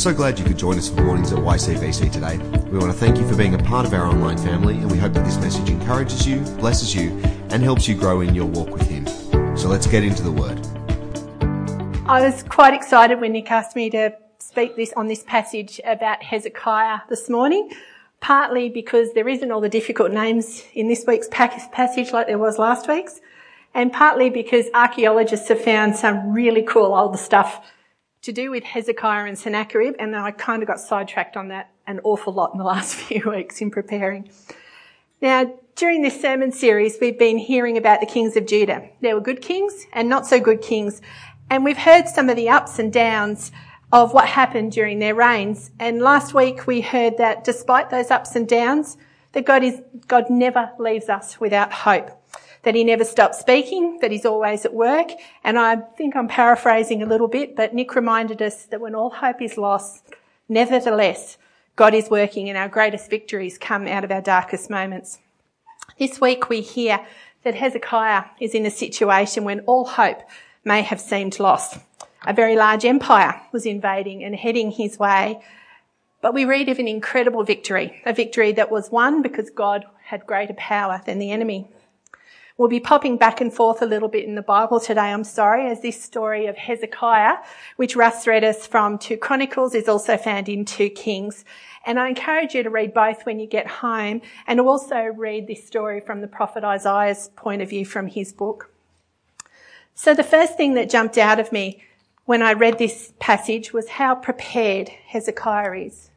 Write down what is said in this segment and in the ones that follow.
so glad you could join us for Mornings at YCBC today. We want to thank you for being a part of our online family, and we hope that this message encourages you, blesses you, and helps you grow in your walk with Him. So let's get into the Word. I was quite excited when Nick asked me to speak this on this passage about Hezekiah this morning, partly because there isn't all the difficult names in this week's passage like there was last week's, and partly because archaeologists have found some really cool old stuff to do with Hezekiah and Sennacherib, and I kind of got sidetracked on that an awful lot in the last few weeks in preparing. Now, during this sermon series, we've been hearing about the kings of Judah. There were good kings and not so good kings, and we've heard some of the ups and downs of what happened during their reigns. And last week we heard that despite those ups and downs, that God is, God never leaves us without hope that he never stops speaking, that he's always at work. And I think I'm paraphrasing a little bit, but Nick reminded us that when all hope is lost, nevertheless, God is working and our greatest victories come out of our darkest moments. This week we hear that Hezekiah is in a situation when all hope may have seemed lost. A very large empire was invading and heading his way. But we read of an incredible victory, a victory that was won because God had greater power than the enemy. We'll be popping back and forth a little bit in the Bible today, I'm sorry, as this story of Hezekiah, which Russ read us from 2 Chronicles, is also found in 2 Kings. And I encourage you to read both when you get home and also read this story from the prophet Isaiah's point of view from his book. So the first thing that jumped out of me when I read this passage was how prepared Hezekiah is.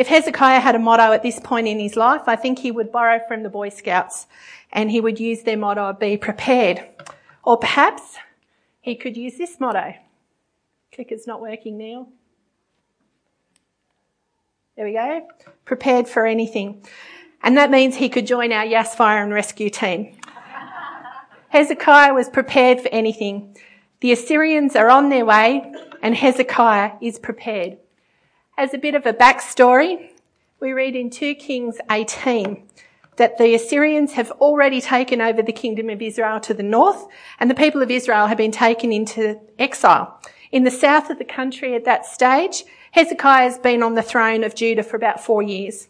If Hezekiah had a motto at this point in his life, I think he would borrow from the Boy Scouts and he would use their motto, be prepared. Or perhaps he could use this motto. Clicker's not working now. There we go. Prepared for anything. And that means he could join our Yass Fire and Rescue team. Hezekiah was prepared for anything. The Assyrians are on their way and Hezekiah is prepared. As a bit of a backstory, we read in 2 Kings 18 that the Assyrians have already taken over the kingdom of Israel to the north and the people of Israel have been taken into exile. In the south of the country at that stage, Hezekiah has been on the throne of Judah for about four years.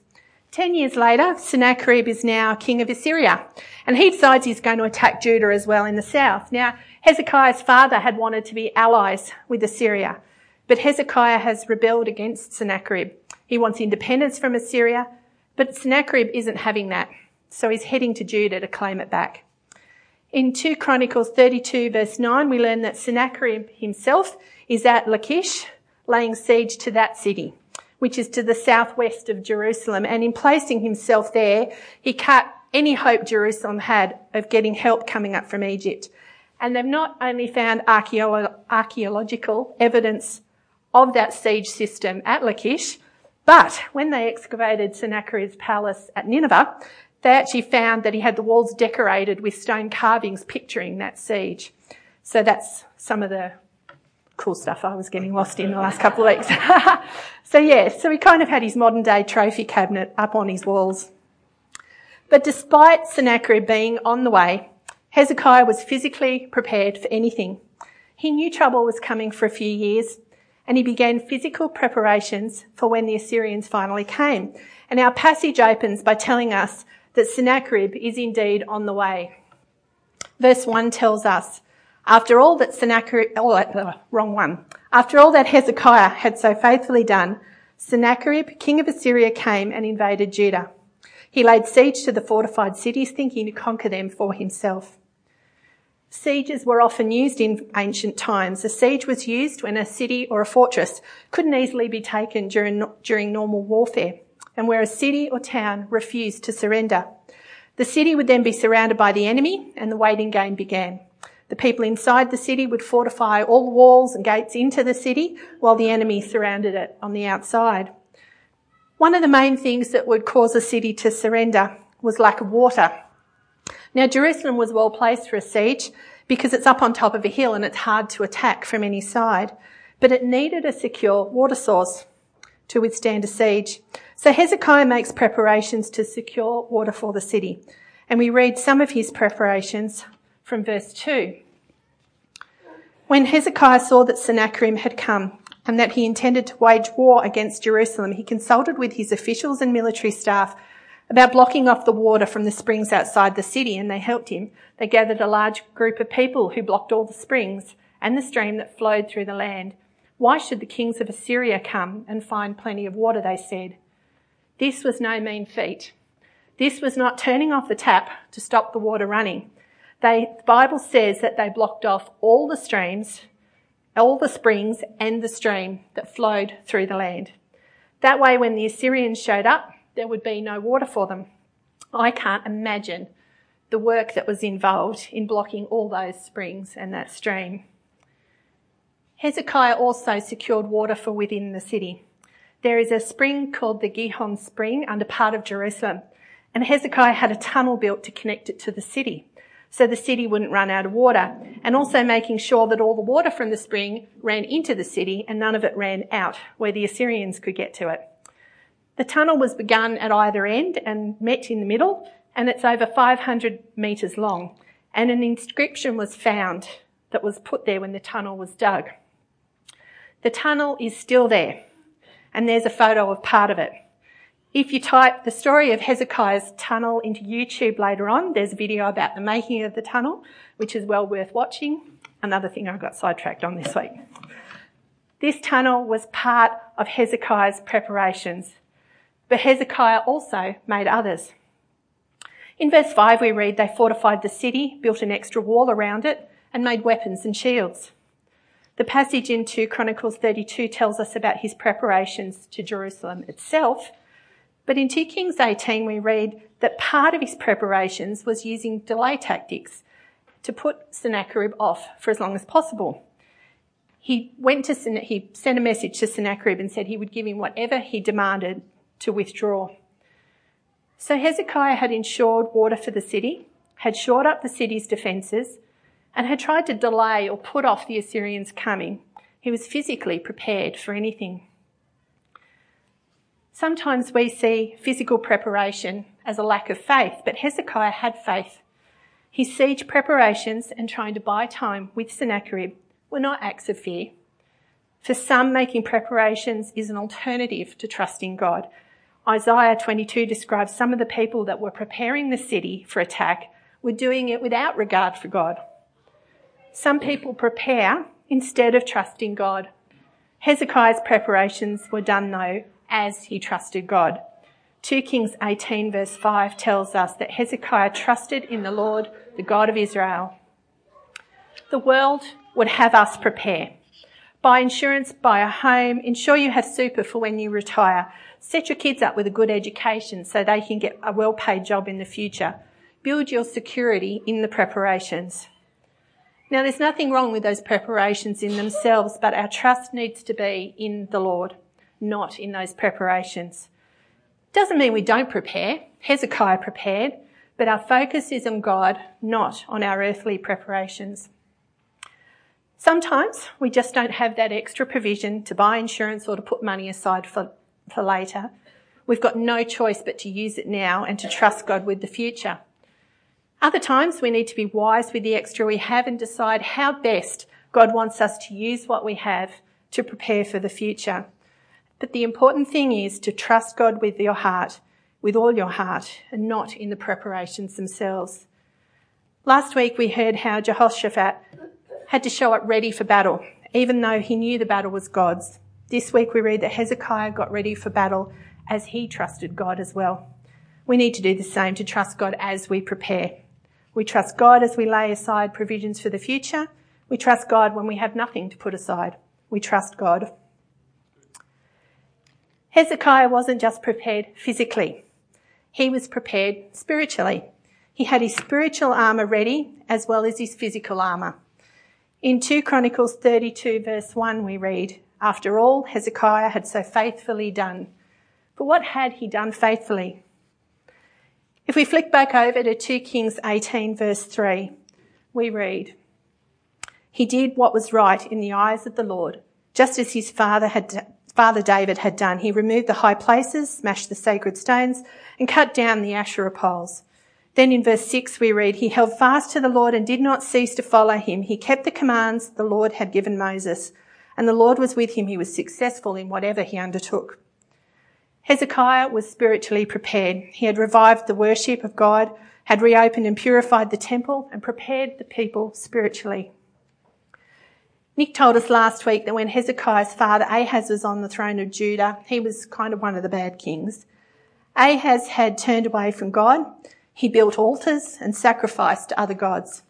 Ten years later, Sennacherib is now king of Assyria and he decides he's going to attack Judah as well in the south. Now, Hezekiah's father had wanted to be allies with Assyria. But Hezekiah has rebelled against Sennacherib. He wants independence from Assyria, but Sennacherib isn't having that. So he's heading to Judah to claim it back. In 2 Chronicles 32 verse 9, we learn that Sennacherib himself is at Lachish, laying siege to that city, which is to the southwest of Jerusalem. And in placing himself there, he cut any hope Jerusalem had of getting help coming up from Egypt. And they've not only found archaeological evidence of that siege system at Lachish. But when they excavated Sennacherib's palace at Nineveh, they actually found that he had the walls decorated with stone carvings picturing that siege. So that's some of the cool stuff I was getting lost in the last couple of weeks. so yeah, so he kind of had his modern day trophy cabinet up on his walls. But despite Sennacherib being on the way, Hezekiah was physically prepared for anything. He knew trouble was coming for a few years, and he began physical preparations for when the Assyrians finally came. And our passage opens by telling us that Sennacherib is indeed on the way. Verse 1 tells us, after all that Sennacherib, oh, uh, wrong one. After all that Hezekiah had so faithfully done, Sennacherib, king of Assyria, came and invaded Judah. He laid siege to the fortified cities, thinking to conquer them for himself. Sieges were often used in ancient times. A siege was used when a city or a fortress couldn't easily be taken during, during normal warfare and where a city or town refused to surrender. The city would then be surrounded by the enemy and the waiting game began. The people inside the city would fortify all the walls and gates into the city while the enemy surrounded it on the outside. One of the main things that would cause a city to surrender was lack of water. Now, Jerusalem was well placed for a siege because it's up on top of a hill and it's hard to attack from any side. But it needed a secure water source to withstand a siege. So Hezekiah makes preparations to secure water for the city. And we read some of his preparations from verse 2. When Hezekiah saw that Sennacherib had come, and that he intended to wage war against Jerusalem, he consulted with his officials and military staff about blocking off the water from the springs outside the city, and they helped him. They gathered a large group of people who blocked all the springs and the stream that flowed through the land. Why should the kings of Assyria come and find plenty of water, they said. This was no mean feat. This was not turning off the tap to stop the water running. They, the Bible says that they blocked off all the streams, all the springs and the stream that flowed through the land. That way, when the Assyrians showed up, there would be no water for them. I can't imagine the work that was involved in blocking all those springs and that stream. Hezekiah also secured water for within the city. There is a spring called the Gihon Spring under part of Jerusalem, and Hezekiah had a tunnel built to connect it to the city so the city wouldn't run out of water, and also making sure that all the water from the spring ran into the city and none of it ran out where the Assyrians could get to it. The tunnel was begun at either end and met in the middle, and it's over 500 metres long. And an inscription was found that was put there when the tunnel was dug. The tunnel is still there, and there's a photo of part of it. If you type the story of Hezekiah's tunnel into YouTube later on, there's a video about the making of the tunnel, which is well worth watching. Another thing I got sidetracked on this week. This tunnel was part of Hezekiah's preparations but Hezekiah also made others. In verse 5 we read, they fortified the city, built an extra wall around it, and made weapons and shields. The passage in 2 Chronicles 32 tells us about his preparations to Jerusalem itself, but in 2 Kings 18 we read that part of his preparations was using delay tactics to put Sennacherib off for as long as possible. He went to, he sent a message to Sennacherib and said he would give him whatever he demanded to withdraw. So Hezekiah had ensured water for the city, had shored up the city's defences, and had tried to delay or put off the Assyrians coming. He was physically prepared for anything. Sometimes we see physical preparation as a lack of faith, but Hezekiah had faith. His siege preparations and trying to buy time with Sennacherib were not acts of fear. For some, making preparations is an alternative to trusting God, Isaiah 22 describes some of the people that were preparing the city for attack were doing it without regard for God. Some people prepare instead of trusting God. Hezekiah's preparations were done though as he trusted God. 2 Kings 18 verse 5 tells us that Hezekiah trusted in the Lord, the God of Israel. The world would have us prepare. Buy insurance, buy a home, ensure you have super for when you retire. Set your kids up with a good education so they can get a well paid job in the future. Build your security in the preparations. Now there's nothing wrong with those preparations in themselves, but our trust needs to be in the Lord, not in those preparations. Doesn't mean we don't prepare. Hezekiah prepared, but our focus is on God, not on our earthly preparations. Sometimes we just don't have that extra provision to buy insurance or to put money aside for for later. We've got no choice but to use it now and to trust God with the future. Other times we need to be wise with the extra we have and decide how best God wants us to use what we have to prepare for the future. But the important thing is to trust God with your heart, with all your heart, and not in the preparations themselves. Last week we heard how Jehoshaphat had to show up ready for battle, even though he knew the battle was God's. This week we read that Hezekiah got ready for battle as he trusted God as well. We need to do the same to trust God as we prepare. We trust God as we lay aside provisions for the future. We trust God when we have nothing to put aside. We trust God. Hezekiah wasn't just prepared physically. He was prepared spiritually. He had his spiritual armour ready as well as his physical armour. In 2 Chronicles 32 verse 1 we read, after all, Hezekiah had so faithfully done. But what had he done faithfully? If we flick back over to 2 Kings 18 verse 3, we read, He did what was right in the eyes of the Lord, just as his father had, father David had done. He removed the high places, smashed the sacred stones, and cut down the Asherah poles. Then in verse 6 we read, He held fast to the Lord and did not cease to follow him. He kept the commands the Lord had given Moses and the Lord was with him. He was successful in whatever he undertook. Hezekiah was spiritually prepared. He had revived the worship of God, had reopened and purified the temple, and prepared the people spiritually. Nick told us last week that when Hezekiah's father Ahaz was on the throne of Judah, he was kind of one of the bad kings. Ahaz had turned away from God. He built altars and sacrificed to other gods.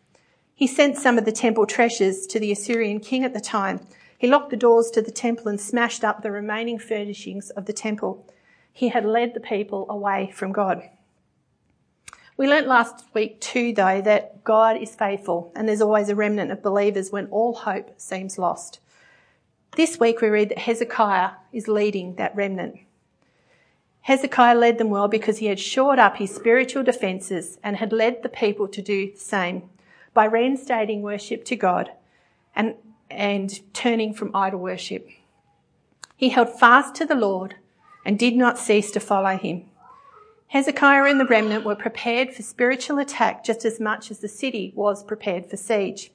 He sent some of the temple treasures to the Assyrian king at the time. He locked the doors to the temple and smashed up the remaining furnishings of the temple. He had led the people away from God. We learnt last week too, though, that God is faithful and there's always a remnant of believers when all hope seems lost. This week we read that Hezekiah is leading that remnant. Hezekiah led them well because he had shored up his spiritual defences and had led the people to do the same by reinstating worship to God and, and turning from idol worship. He held fast to the Lord and did not cease to follow him. Hezekiah and the remnant were prepared for spiritual attack just as much as the city was prepared for siege.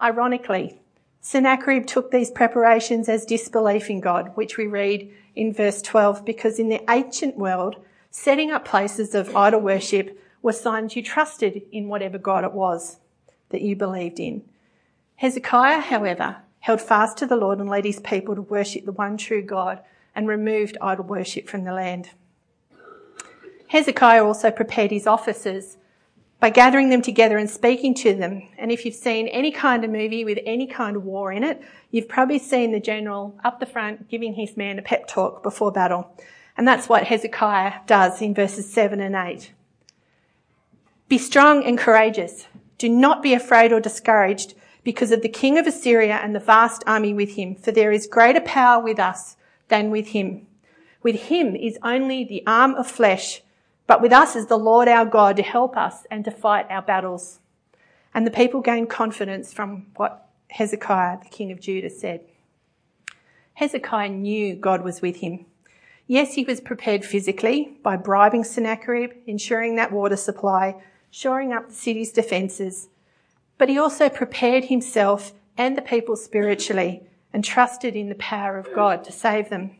Ironically, Sennacherib took these preparations as disbelief in God, which we read in verse 12, because in the ancient world, setting up places of idol worship was signs you trusted in whatever God it was that you believed in. Hezekiah, however, held fast to the Lord and led his people to worship the one true God and removed idol worship from the land. Hezekiah also prepared his officers by gathering them together and speaking to them. And if you've seen any kind of movie with any kind of war in it, you've probably seen the general up the front giving his men a pep talk before battle. And that's what Hezekiah does in verses 7 and 8. Be strong and courageous. Do not be afraid or discouraged because of the king of Assyria and the vast army with him, for there is greater power with us than with him. With him is only the arm of flesh, but with us is the Lord our God to help us and to fight our battles. And the people gained confidence from what Hezekiah, the king of Judah, said. Hezekiah knew God was with him. Yes, he was prepared physically by bribing Sennacherib, ensuring that water supply, shoring up the city's defences. But he also prepared himself and the people spiritually and trusted in the power of God to save them.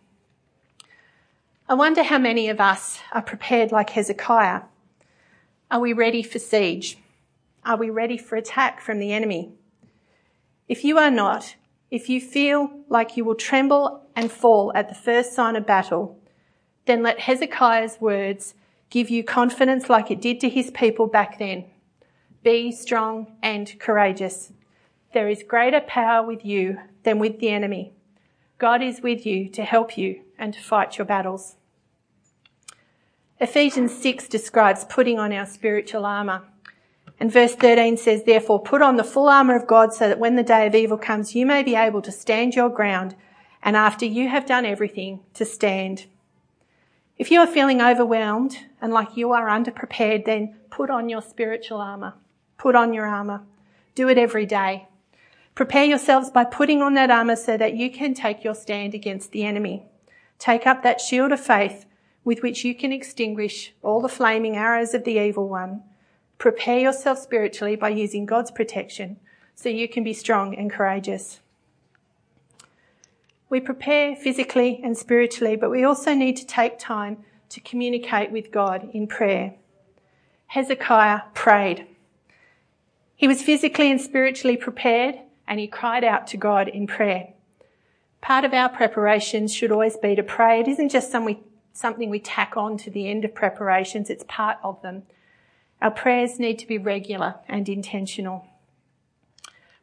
I wonder how many of us are prepared like Hezekiah. Are we ready for siege? Are we ready for attack from the enemy? If you are not, if you feel like you will tremble and fall at the first sign of battle, then let Hezekiah's words give you confidence like it did to his people back then. Be strong and courageous. There is greater power with you than with the enemy. God is with you to help you and to fight your battles. Ephesians 6 describes putting on our spiritual armour. And verse 13 says, Therefore, put on the full armour of God so that when the day of evil comes, you may be able to stand your ground, and after you have done everything, to stand. If you are feeling overwhelmed and like you are underprepared, then put on your spiritual armour. Put on your armour. Do it every day. Prepare yourselves by putting on that armour so that you can take your stand against the enemy. Take up that shield of faith with which you can extinguish all the flaming arrows of the evil one. Prepare yourself spiritually by using God's protection so you can be strong and courageous. We prepare physically and spiritually, but we also need to take time to communicate with God in prayer. Hezekiah prayed. He was physically and spiritually prepared and he cried out to God in prayer. Part of our preparations should always be to pray. It isn't just something we tack on to the end of preparations, it's part of them. Our prayers need to be regular and intentional.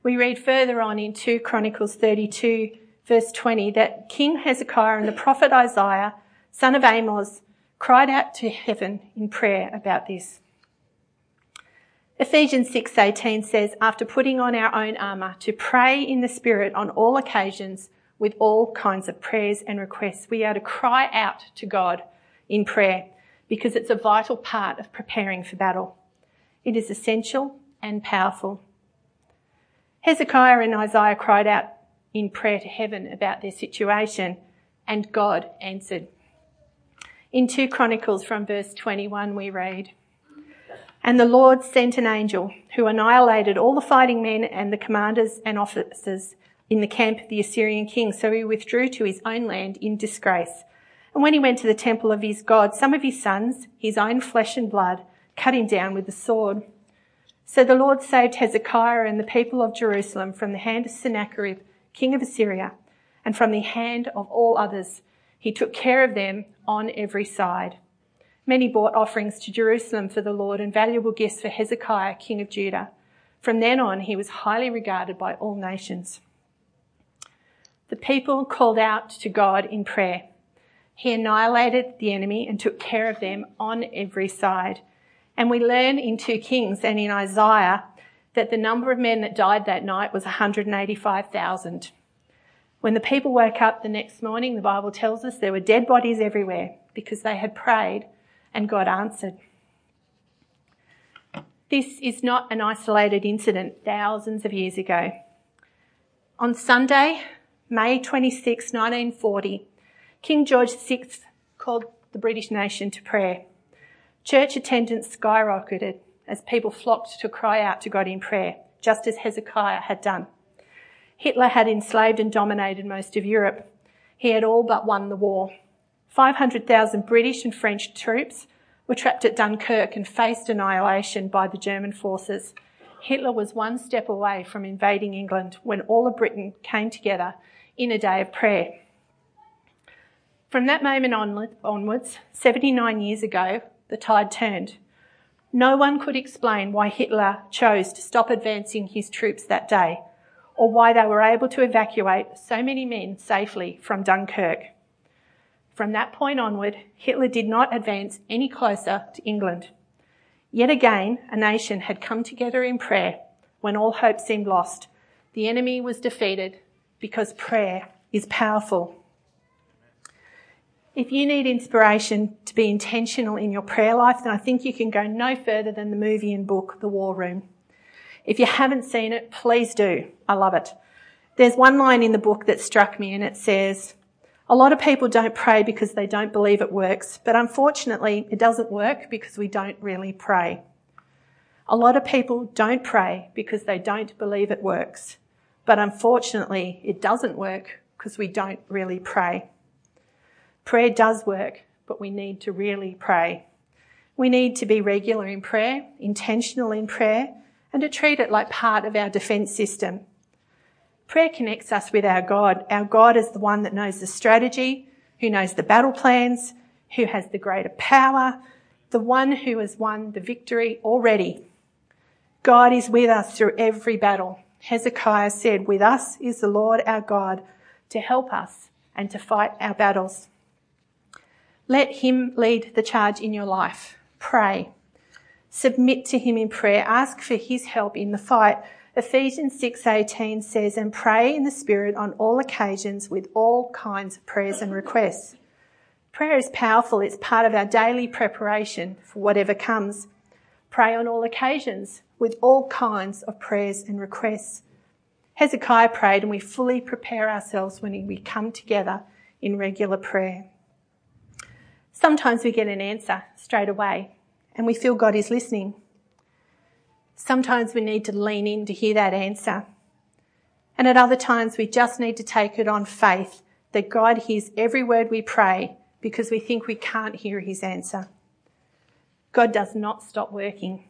We read further on in 2 Chronicles 32 verse 20, that King Hezekiah and the prophet Isaiah, son of Amos, cried out to heaven in prayer about this. Ephesians 6:18 says, after putting on our own armor, to pray in the spirit on all occasions with all kinds of prayers and requests. We are to cry out to God in prayer because it's a vital part of preparing for battle. It is essential and powerful. Hezekiah and Isaiah cried out in prayer to heaven about their situation, and God answered. In 2 Chronicles from verse 21 we read, And the Lord sent an angel who annihilated all the fighting men and the commanders and officers in the camp of the Assyrian king, so he withdrew to his own land in disgrace. And when he went to the temple of his God, some of his sons, his own flesh and blood, cut him down with the sword. So the Lord saved Hezekiah and the people of Jerusalem from the hand of Sennacherib, king of Assyria, and from the hand of all others. He took care of them on every side. Many brought offerings to Jerusalem for the Lord and valuable gifts for Hezekiah, king of Judah. From then on, he was highly regarded by all nations. The people called out to God in prayer. He annihilated the enemy and took care of them on every side. And we learn in 2 Kings and in Isaiah that the number of men that died that night was 185,000. When the people woke up the next morning, the Bible tells us there were dead bodies everywhere because they had prayed and God answered. This is not an isolated incident thousands of years ago. On Sunday, May 26, 1940, King George VI called the British nation to prayer. Church attendance skyrocketed as people flocked to cry out to God in prayer, just as Hezekiah had done. Hitler had enslaved and dominated most of Europe. He had all but won the war. 500,000 British and French troops were trapped at Dunkirk and faced annihilation by the German forces. Hitler was one step away from invading England when all of Britain came together in a day of prayer. From that moment onwards, 79 years ago, the tide turned. No one could explain why Hitler chose to stop advancing his troops that day, or why they were able to evacuate so many men safely from Dunkirk. From that point onward, Hitler did not advance any closer to England. Yet again, a nation had come together in prayer when all hope seemed lost. The enemy was defeated because prayer is powerful. If you need inspiration to be intentional in your prayer life, then I think you can go no further than the movie and book, The War Room. If you haven't seen it, please do. I love it. There's one line in the book that struck me and it says, a lot of people don't pray because they don't believe it works, but unfortunately it doesn't work because we don't really pray. A lot of people don't pray because they don't believe it works, but unfortunately it doesn't work because we don't really pray. Prayer does work, but we need to really pray. We need to be regular in prayer, intentional in prayer, and to treat it like part of our defence system. Prayer connects us with our God. Our God is the one that knows the strategy, who knows the battle plans, who has the greater power, the one who has won the victory already. God is with us through every battle. Hezekiah said, with us is the Lord our God to help us and to fight our battles. Let him lead the charge in your life. Pray. Submit to him in prayer. Ask for his help in the fight. Ephesians 6:18 says, "And pray in the spirit on all occasions with all kinds of prayers and requests." Prayer is powerful. It's part of our daily preparation for whatever comes. Pray on all occasions with all kinds of prayers and requests. Hezekiah prayed and we fully prepare ourselves when we come together in regular prayer. Sometimes we get an answer straight away and we feel God is listening. Sometimes we need to lean in to hear that answer. And at other times we just need to take it on faith that God hears every word we pray because we think we can't hear his answer. God does not stop working.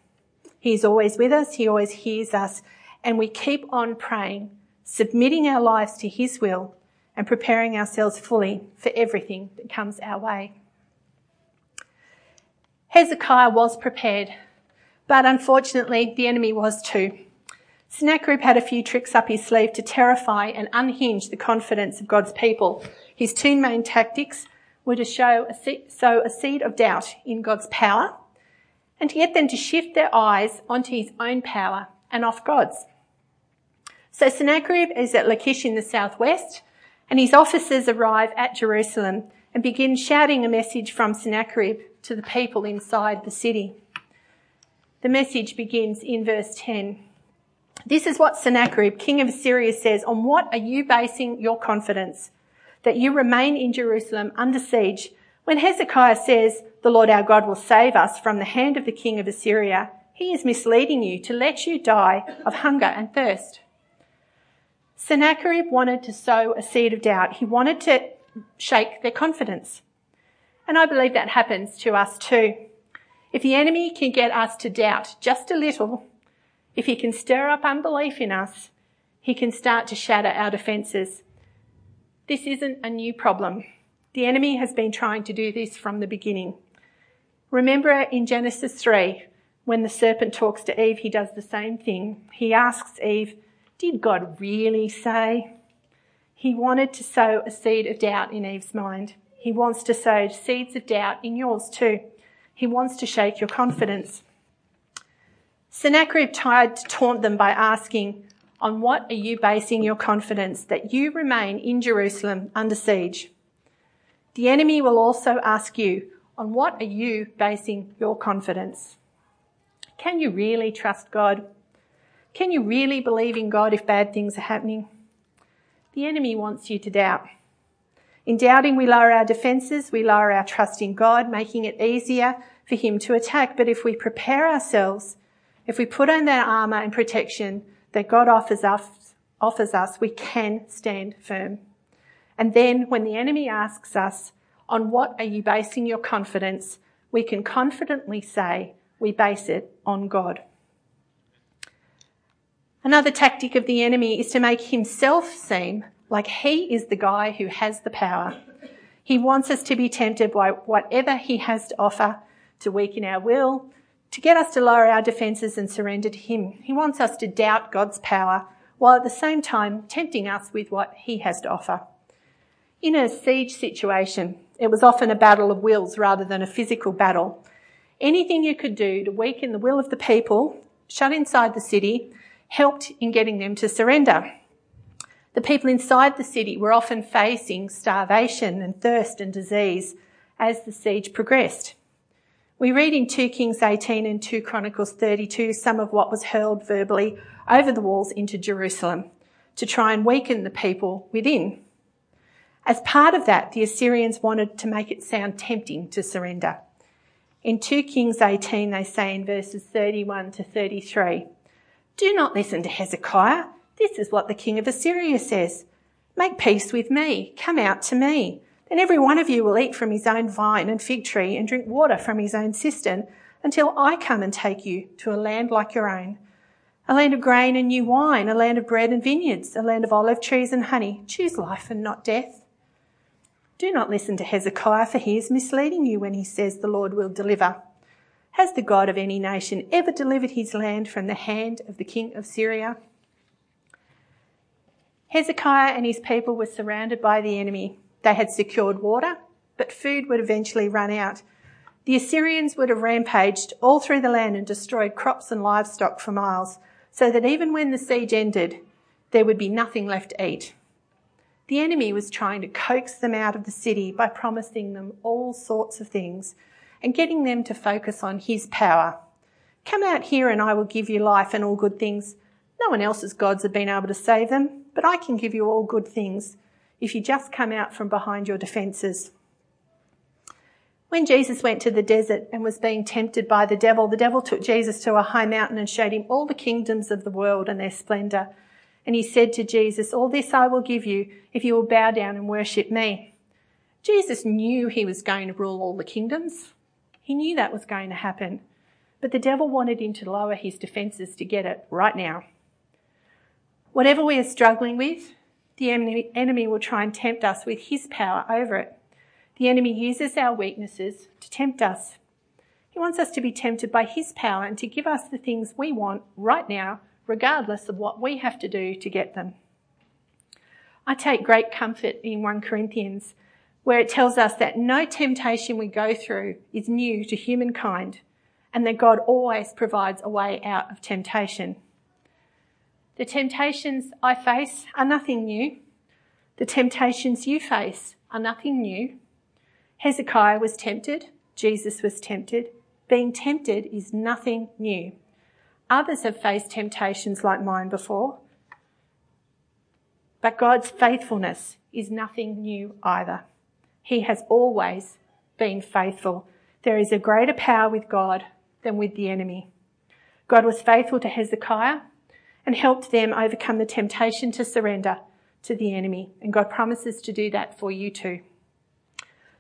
He's always with us. He always hears us and we keep on praying, submitting our lives to his will and preparing ourselves fully for everything that comes our way. Hezekiah was prepared, but unfortunately the enemy was too. Sennacherib had a few tricks up his sleeve to terrify and unhinge the confidence of God's people. His two main tactics were to show a seed, sow a seed of doubt in God's power and to get them to shift their eyes onto his own power and off God's. So Sennacherib is at Lachish in the southwest and his officers arrive at Jerusalem and begin shouting a message from Sennacherib to the people inside the city. The message begins in verse 10. This is what Sennacherib, king of Assyria, says On what are you basing your confidence? That you remain in Jerusalem under siege when Hezekiah says, The Lord our God will save us from the hand of the king of Assyria. He is misleading you to let you die of hunger and thirst. Sennacherib wanted to sow a seed of doubt. He wanted to shake their confidence. And I believe that happens to us too. If the enemy can get us to doubt just a little, if he can stir up unbelief in us, he can start to shatter our defences. This isn't a new problem. The enemy has been trying to do this from the beginning. Remember in Genesis 3, when the serpent talks to Eve, he does the same thing. He asks Eve, Did God really say? He wanted to sow a seed of doubt in Eve's mind. He wants to sow seeds of doubt in yours too. He wants to shake your confidence. Sennacherib tried to taunt them by asking, On what are you basing your confidence that you remain in Jerusalem under siege? The enemy will also ask you, On what are you basing your confidence? Can you really trust God? Can you really believe in God if bad things are happening? The enemy wants you to doubt. In doubting, we lower our defences, we lower our trust in God, making it easier for Him to attack. But if we prepare ourselves if we put on that armour and protection that God offers us, offers us, we can stand firm. And then when the enemy asks us, on what are you basing your confidence? We can confidently say, we base it on God. Another tactic of the enemy is to make himself seem like he is the guy who has the power. He wants us to be tempted by whatever he has to offer to weaken our will, to get us to lower our defences and surrender to Him. He wants us to doubt God's power while at the same time tempting us with what He has to offer. In a siege situation, it was often a battle of wills rather than a physical battle. Anything you could do to weaken the will of the people shut inside the city helped in getting them to surrender. The people inside the city were often facing starvation and thirst and disease as the siege progressed. We read in 2 Kings 18 and 2 Chronicles 32 some of what was hurled verbally over the walls into Jerusalem to try and weaken the people within. As part of that, the Assyrians wanted to make it sound tempting to surrender. In 2 Kings 18, they say in verses 31 to 33, Do not listen to Hezekiah. This is what the king of Assyria says. Make peace with me. Come out to me. Then every one of you will eat from his own vine and fig tree and drink water from his own cistern until I come and take you to a land like your own. A land of grain and new wine, a land of bread and vineyards, a land of olive trees and honey. Choose life and not death. Do not listen to Hezekiah, for he is misleading you when he says the Lord will deliver. Has the God of any nation ever delivered his land from the hand of the king of Syria? Hezekiah and his people were surrounded by the enemy. They had secured water, but food would eventually run out. The Assyrians would have rampaged all through the land and destroyed crops and livestock for miles, so that even when the siege ended, there would be nothing left to eat. The enemy was trying to coax them out of the city by promising them all sorts of things and getting them to focus on his power. Come out here and I will give you life and all good things. No one else's gods have been able to save them, but I can give you all good things if you just come out from behind your defences. When Jesus went to the desert and was being tempted by the devil, the devil took Jesus to a high mountain and showed him all the kingdoms of the world and their splendour. And he said to Jesus, All this I will give you if you will bow down and worship me. Jesus knew he was going to rule all the kingdoms. He knew that was going to happen. But the devil wanted him to lower his defences to get it right now. Whatever we are struggling with, the enemy, will try and tempt us with his power over it. The enemy uses our weaknesses to tempt us. He wants us to be tempted by his power and to give us the things we want right now, regardless of what we have to do to get them. I take great comfort in 1 Corinthians, where it tells us that no temptation we go through is new to humankind and that God always provides a way out of temptation. The temptations I face are nothing new. The temptations you face are nothing new. Hezekiah was tempted. Jesus was tempted. Being tempted is nothing new. Others have faced temptations like mine before. But God's faithfulness is nothing new either. He has always been faithful. There is a greater power with God than with the enemy. God was faithful to Hezekiah and helped them overcome the temptation to surrender to the enemy. And God promises to do that for you too.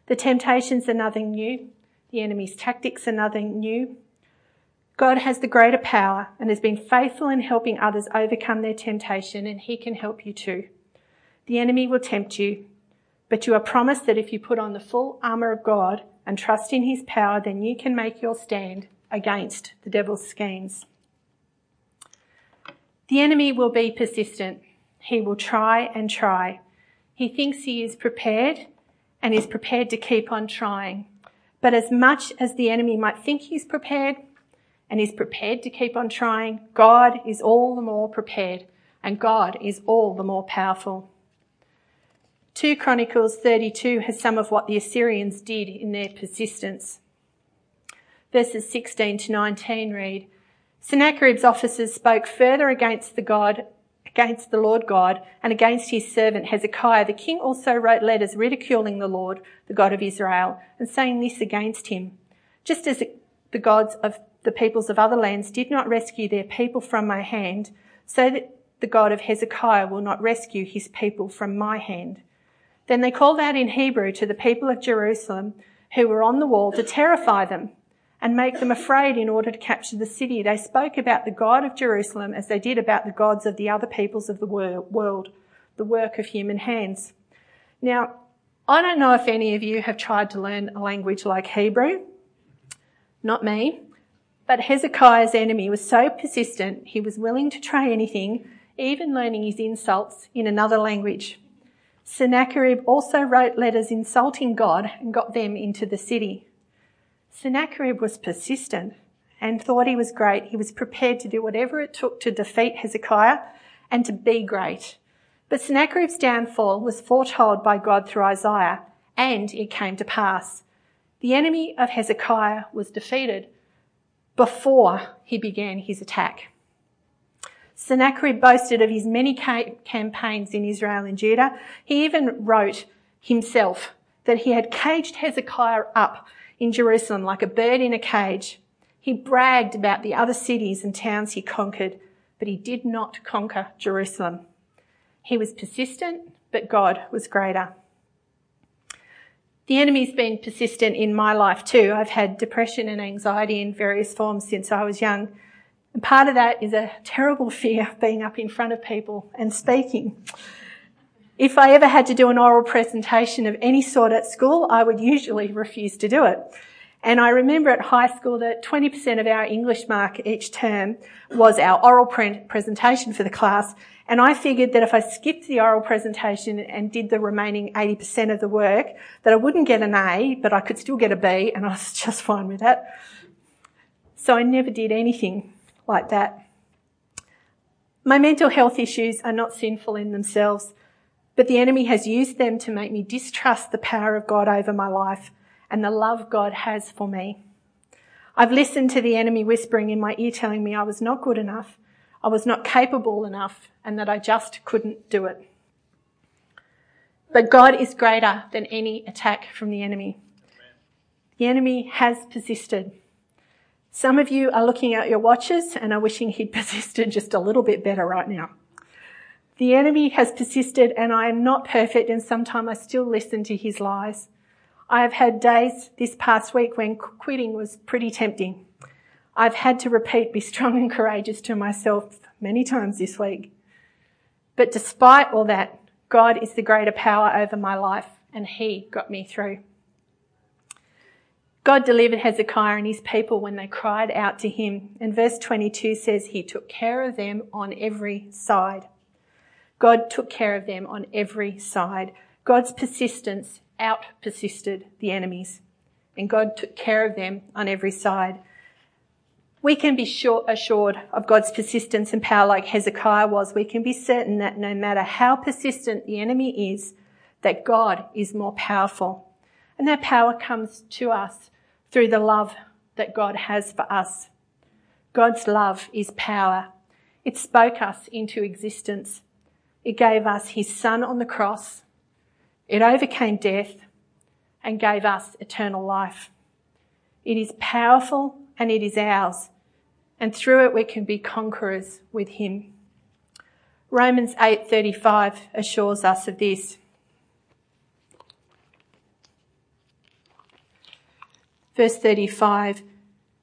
The temptations are nothing new. The enemy's tactics are nothing new. God has the greater power and has been faithful in helping others overcome their temptation, and He can help you too. The enemy will tempt you, but you are promised that if you put on the full armour of God and trust in His power, then you can make your stand against the devil's schemes. The enemy will be persistent. He will try and try. He thinks he is prepared and is prepared to keep on trying. But as much as the enemy might think he's prepared and is prepared to keep on trying, God is all the more prepared and God is all the more powerful. 2 Chronicles 32 has some of what the Assyrians did in their persistence. Verses 16 to 19 read, Sennacherib's officers spoke further against the God, against the Lord God and against his servant Hezekiah. The king also wrote letters ridiculing the Lord, the God of Israel, and saying this against him. Just as the gods of the peoples of other lands did not rescue their people from my hand, so that the God of Hezekiah will not rescue his people from my hand. Then they called out in Hebrew to the people of Jerusalem who were on the wall to terrify them and make them afraid in order to capture the city. They spoke about the God of Jerusalem as they did about the gods of the other peoples of the world, the work of human hands. Now, I don't know if any of you have tried to learn a language like Hebrew. Not me. But Hezekiah's enemy was so persistent, he was willing to try anything, even learning his insults in another language. Sennacherib also wrote letters insulting God and got them into the city. Sennacherib was persistent and thought he was great. He was prepared to do whatever it took to defeat Hezekiah and to be great. But Sennacherib's downfall was foretold by God through Isaiah, and it came to pass. The enemy of Hezekiah was defeated before he began his attack. Sennacherib boasted of his many campaigns in Israel and Judah. He even wrote himself that he had caged Hezekiah up in Jerusalem like a bird in a cage. He bragged about the other cities and towns he conquered, but he did not conquer Jerusalem. He was persistent, but God was greater. The enemy's been persistent in my life too. I've had depression and anxiety in various forms since I was young. And part of that is a terrible fear of being up in front of people and speaking. If I ever had to do an oral presentation of any sort at school, I would usually refuse to do it. And I remember at high school that 20% of our English mark each term was our oral pre- presentation for the class. And I figured that if I skipped the oral presentation and did the remaining 80% of the work, that I wouldn't get an A, but I could still get a B, and I was just fine with that. So I never did anything like that. My mental health issues are not sinful in themselves. But the enemy has used them to make me distrust the power of God over my life and the love God has for me. I've listened to the enemy whispering in my ear telling me I was not good enough, I was not capable enough, and that I just couldn't do it. But God is greater than any attack from the enemy. The enemy has persisted. Some of you are looking at your watches and are wishing he'd persisted just a little bit better right now. The enemy has persisted and I am not perfect and sometimes I still listen to his lies. I have had days this past week when quitting was pretty tempting. I've had to repeat be strong and courageous to myself many times this week. But despite all that, God is the greater power over my life and he got me through. God delivered Hezekiah and his people when they cried out to him. And verse 22 says he took care of them on every side. God took care of them on every side. God's persistence out persisted the enemies, and God took care of them on every side. We can be sure, assured of God's persistence and power like Hezekiah was. We can be certain that no matter how persistent the enemy is, that God is more powerful. And that power comes to us through the love that God has for us. God's love is power. It spoke us into existence. It gave us his son on the cross. It overcame death and gave us eternal life. It is powerful and it is ours. And through it, we can be conquerors with him. Romans 8:35 assures us of this. Verse 35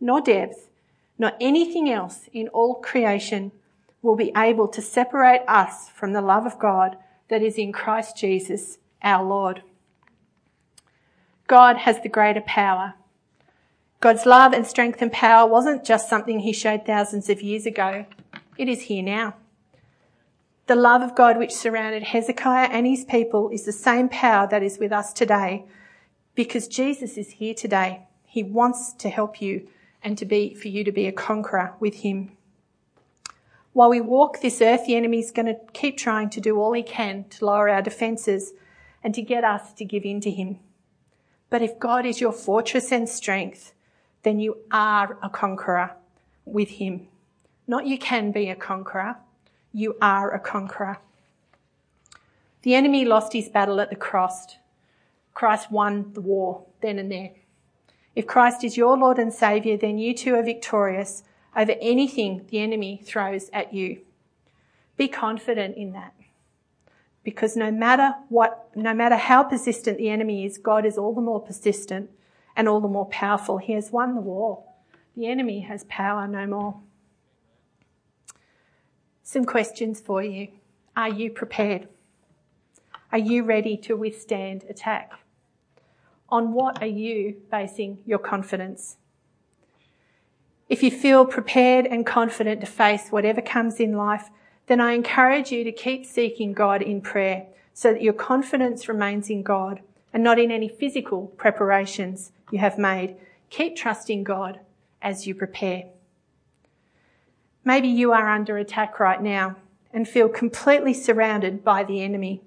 nor depth, nor anything else in all creation will be able to separate us from the love of God that is in Christ Jesus our Lord. God has the greater power. God's love and strength and power wasn't just something he showed thousands of years ago. It is here now. The love of God which surrounded Hezekiah and his people is the same power that is with us today because Jesus is here today. He wants to help you and to be, for you to be a conqueror with him. While we walk this earth, the enemy is going to keep trying to do all he can to lower our defences and to get us to give in to him. But if God is your fortress and strength, then you are a conqueror with him. Not you can be a conqueror, you are a conqueror. The enemy lost his battle at the cross. Christ won the war then and there. If Christ is your Lord and Saviour, then you too are victorious over anything the enemy throws at you. Be confident in that. Because no matter what, no matter how persistent the enemy is, God is all the more persistent and all the more powerful. He has won the war. The enemy has power no more. Some questions for you. Are you prepared? Are you ready to withstand attack? On what are you basing your confidence? If you feel prepared and confident to face whatever comes in life, then I encourage you to keep seeking God in prayer so that your confidence remains in God and not in any physical preparations you have made. Keep trusting God as you prepare. Maybe you are under attack right now and feel completely surrounded by the enemy.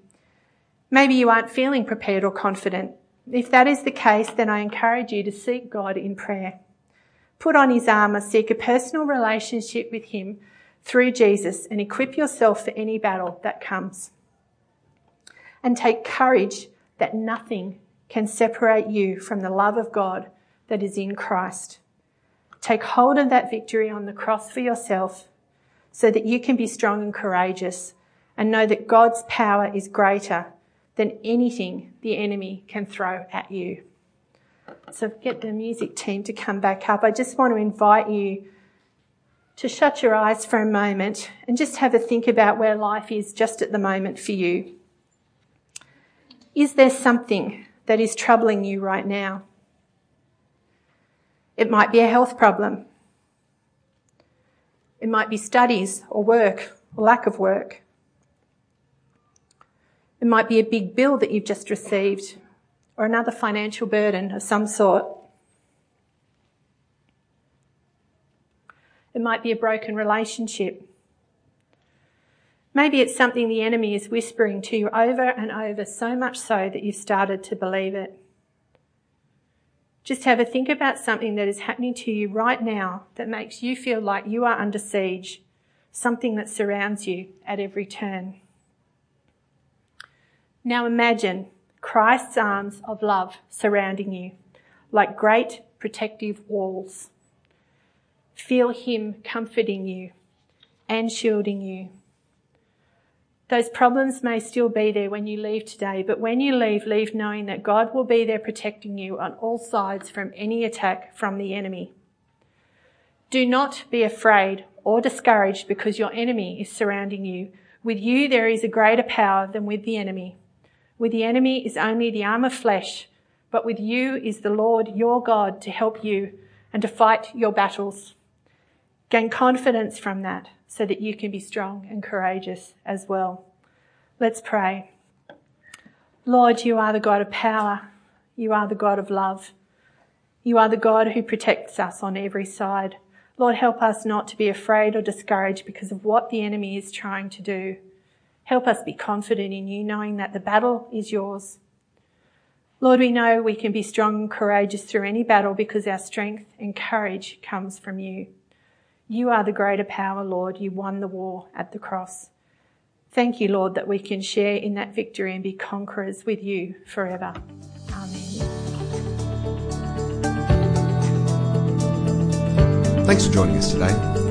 Maybe you aren't feeling prepared or confident. If that is the case, then I encourage you to seek God in prayer. Put on his armour, seek a personal relationship with him through Jesus and equip yourself for any battle that comes. And take courage that nothing can separate you from the love of God that is in Christ. Take hold of that victory on the cross for yourself so that you can be strong and courageous and know that God's power is greater than anything the enemy can throw at you. So get the music team to come back up. I just want to invite you to shut your eyes for a moment and just have a think about where life is just at the moment for you. Is there something that is troubling you right now? It might be a health problem. It might be studies or work or lack of work. It might be a big bill that you've just received or another financial burden of some sort. It might be a broken relationship. Maybe it's something the enemy is whispering to you over and over, so much so that you've started to believe it. Just have a think about something that is happening to you right now that makes you feel like you are under siege, something that surrounds you at every turn. Now imagine Christ's arms of love surrounding you like great protective walls. Feel Him comforting you and shielding you. Those problems may still be there when you leave today, but when you leave, leave knowing that God will be there protecting you on all sides from any attack from the enemy. Do not be afraid or discouraged because your enemy is surrounding you. With you, there is a greater power than with the enemy. With the enemy is only the arm of flesh, but with you is the Lord your God to help you and to fight your battles. Gain confidence from that so that you can be strong and courageous as well. Let's pray. Lord, you are the God of power. You are the God of love. You are the God who protects us on every side. Lord, help us not to be afraid or discouraged because of what the enemy is trying to do. Help us be confident in you, knowing that the battle is yours. Lord, we know we can be strong and courageous through any battle because our strength and courage comes from you. You are the greater power, Lord. You won the war at the cross. Thank you, Lord, that we can share in that victory and be conquerors with you forever. Amen. Thanks for joining us today.